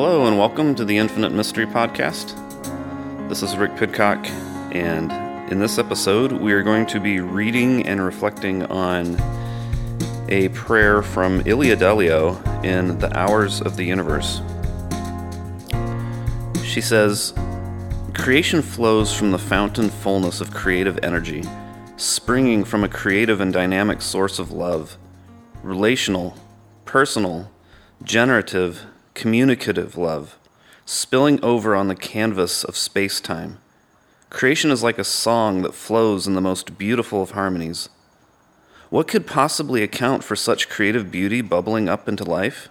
Hello, and welcome to the Infinite Mystery Podcast. This is Rick Pidcock, and in this episode, we are going to be reading and reflecting on a prayer from Ilia Delio in The Hours of the Universe. She says, Creation flows from the fountain fullness of creative energy, springing from a creative and dynamic source of love, relational, personal, generative, communicative love, spilling over on the canvas of space time. Creation is like a song that flows in the most beautiful of harmonies. What could possibly account for such creative beauty bubbling up into life?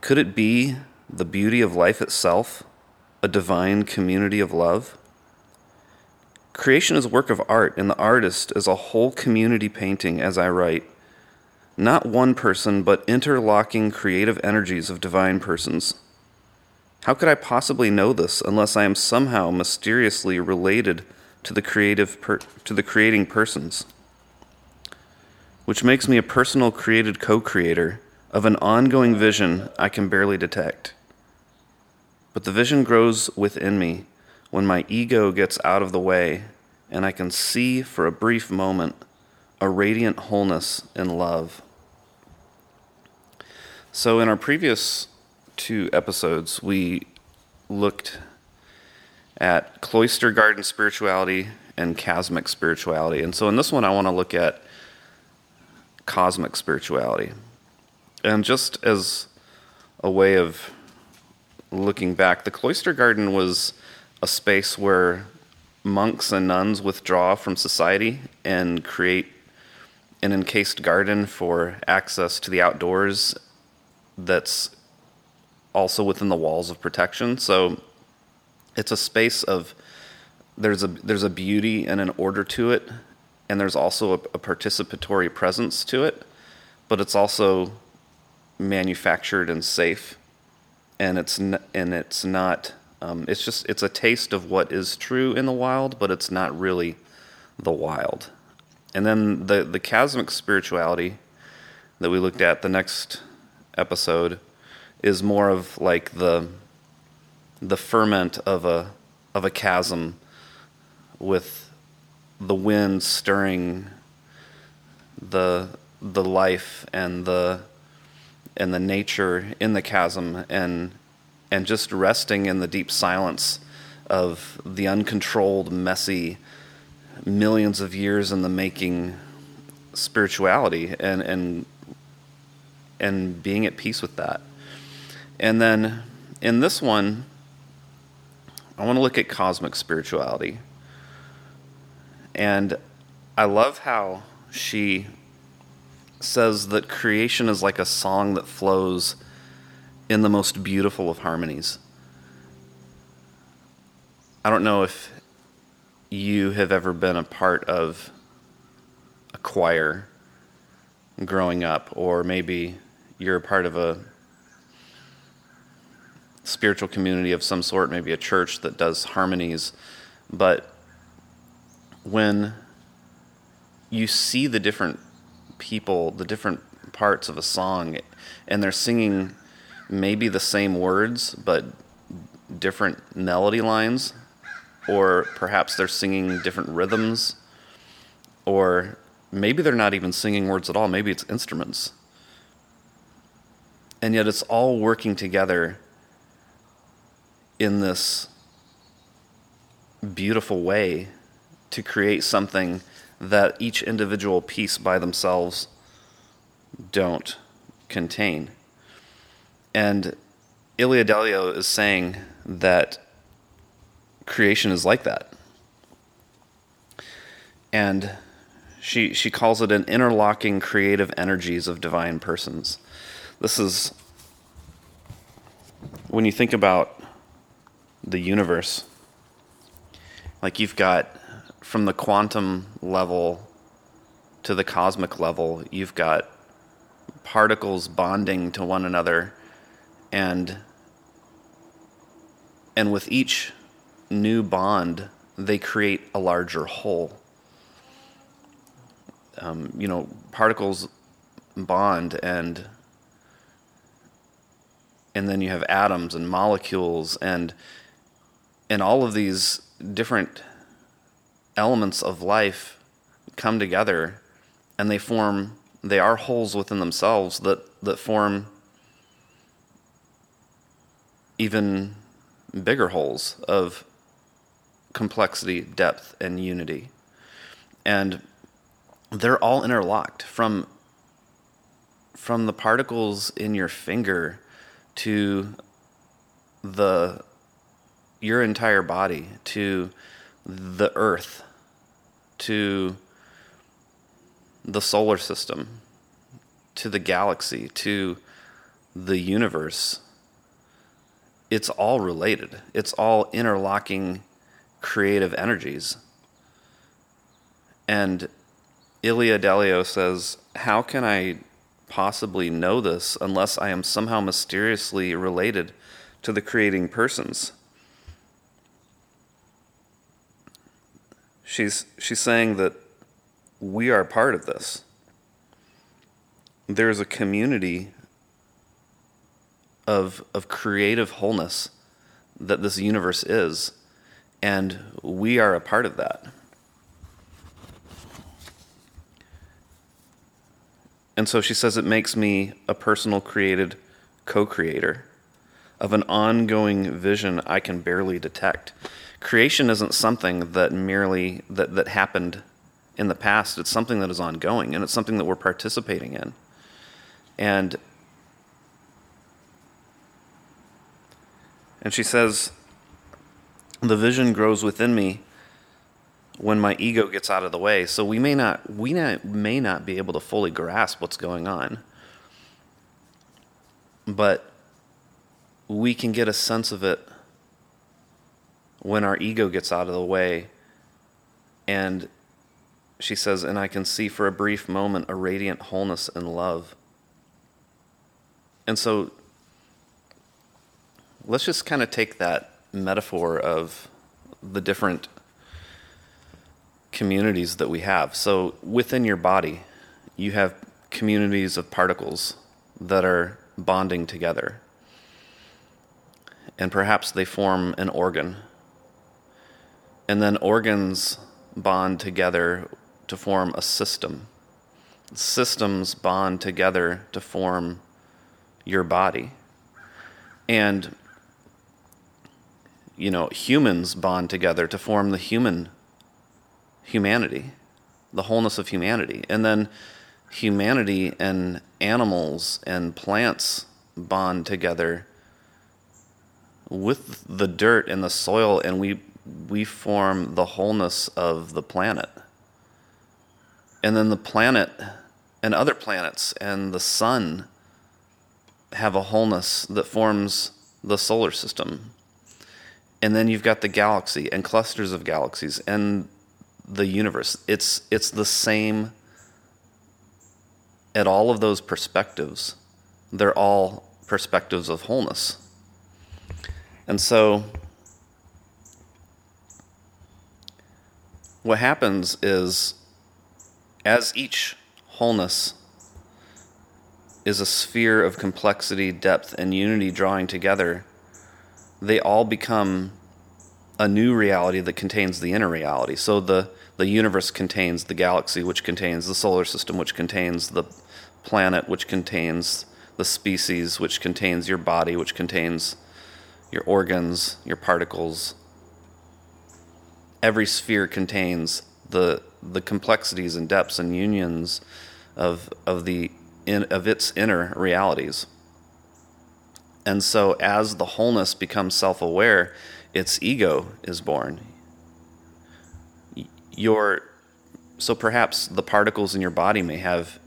Could it be the beauty of life itself, a divine community of love? Creation is a work of art, and the artist is a whole community painting, as I write. Not one person, but interlocking creative energies of divine persons. How could I possibly know this unless I am somehow mysteriously related to the creative per- to the creating persons? Which makes me a personal created co-creator of an ongoing vision I can barely detect. But the vision grows within me when my ego gets out of the way and I can see for a brief moment a radiant wholeness in love. So, in our previous two episodes, we looked at cloister garden spirituality and cosmic spirituality. And so, in this one, I want to look at cosmic spirituality. And just as a way of looking back, the cloister garden was a space where monks and nuns withdraw from society and create an encased garden for access to the outdoors that's also within the walls of protection. So it's a space of there's a there's a beauty and an order to it, and there's also a, a participatory presence to it, but it's also manufactured and safe, and it's n- and it's not. Um, it's just it's a taste of what is true in the wild, but it's not really the wild. And then the the cosmic spirituality that we looked at the next episode is more of like the the ferment of a of a chasm with the wind stirring the the life and the and the nature in the chasm and and just resting in the deep silence of the uncontrolled messy millions of years in the making spirituality and and and being at peace with that. And then in this one, I want to look at cosmic spirituality. And I love how she says that creation is like a song that flows in the most beautiful of harmonies. I don't know if you have ever been a part of a choir growing up, or maybe you're a part of a spiritual community of some sort, maybe a church that does harmonies, but when you see the different people, the different parts of a song, and they're singing maybe the same words but different melody lines, or perhaps they're singing different rhythms, or maybe they're not even singing words at all, maybe it's instruments and yet it's all working together in this beautiful way to create something that each individual piece by themselves don't contain. And Ilia Delio is saying that creation is like that. And she, she calls it an interlocking creative energies of divine persons. This is when you think about the universe, like you've got from the quantum level to the cosmic level, you've got particles bonding to one another and and with each new bond they create a larger whole. Um, you know particles bond and and then you have atoms and molecules and and all of these different elements of life come together and they form they are wholes within themselves that that form even bigger wholes of complexity, depth, and unity. And they're all interlocked from from the particles in your finger to the your entire body to the earth to the solar system to the galaxy to the universe it's all related it's all interlocking creative energies and Ilia Delio says how can i possibly know this unless I am somehow mysteriously related to the creating persons. She's, she's saying that we are part of this. There's a community of, of creative wholeness that this universe is, and we are a part of that. And so she says it makes me a personal created co creator of an ongoing vision I can barely detect. Creation isn't something that merely that, that happened in the past, it's something that is ongoing and it's something that we're participating in. And and she says the vision grows within me when my ego gets out of the way. So we may not we not, may not be able to fully grasp what's going on. But we can get a sense of it when our ego gets out of the way and she says and I can see for a brief moment a radiant wholeness and love. And so let's just kind of take that metaphor of the different communities that we have. So within your body, you have communities of particles that are bonding together. And perhaps they form an organ. And then organs bond together to form a system. Systems bond together to form your body. And, you know, humans bond together to form the human humanity, the wholeness of humanity. And then humanity and animals and plants bond together with the dirt and the soil and we we form the wholeness of the planet. And then the planet and other planets and the sun have a wholeness that forms the solar system. And then you've got the galaxy and clusters of galaxies and the universe. It's it's the same at all of those perspectives. They're all perspectives of wholeness. And so what happens is as each wholeness is a sphere of complexity, depth, and unity drawing together, they all become a new reality that contains the inner reality. So the the universe contains the galaxy, which contains the solar system, which contains the planet, which contains the species, which contains your body, which contains your organs, your particles. Every sphere contains the the complexities and depths and unions of of the in, of its inner realities. And so as the wholeness becomes self-aware, its ego is born your so perhaps the particles in your body may have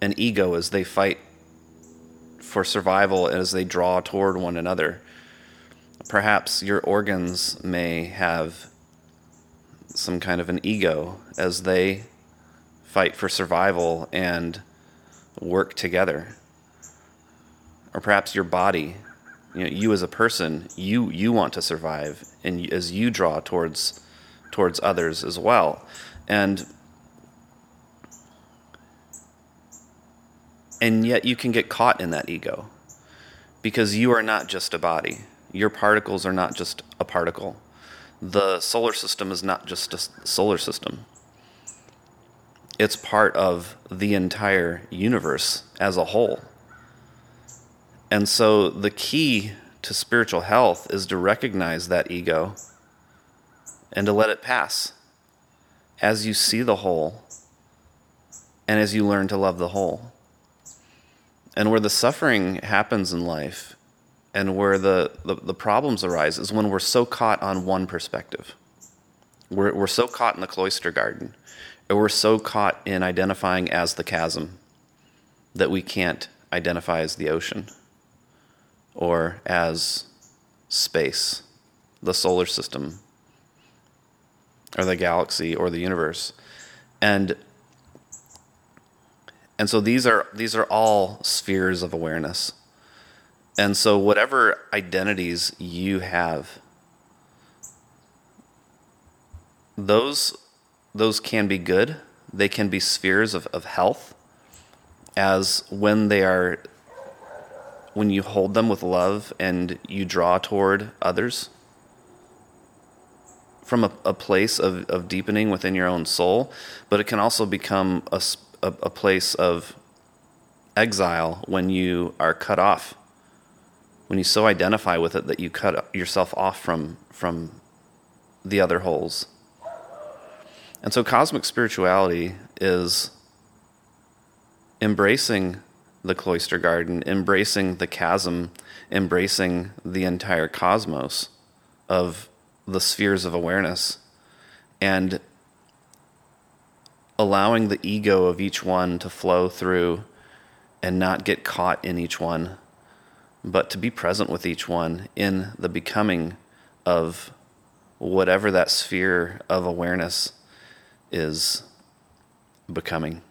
an ego as they fight for survival as they draw toward one another. Perhaps your organs may have some kind of an ego as they fight for survival and work together. Or perhaps your body, you know, you as a person, you you want to survive and as you draw towards towards others as well. And and yet you can get caught in that ego. because you are not just a body. Your particles are not just a particle. The solar system is not just a solar system. It's part of the entire universe as a whole. And so the key to spiritual health is to recognize that ego and to let it pass as you see the whole and as you learn to love the whole. And where the suffering happens in life and where the, the, the, problems arise is when we're so caught on one perspective. We're, we're so caught in the cloister garden, or we're so caught in identifying as the chasm that we can't identify as the ocean or as space, the solar system, or the galaxy, or the universe. And and so these are these are all spheres of awareness. And so whatever identities you have those those can be good. They can be spheres of, of health as when they are when you hold them with love and you draw toward others from a, a place of, of deepening within your own soul, but it can also become a, a, a place of exile when you are cut off, when you so identify with it that you cut yourself off from, from the other wholes. And so cosmic spirituality is embracing the cloister garden, embracing the chasm, embracing the entire cosmos of the spheres of awareness, and allowing the ego of each one to flow through and not get caught in each one, but to be present with each one in the becoming of whatever that sphere of awareness is becoming.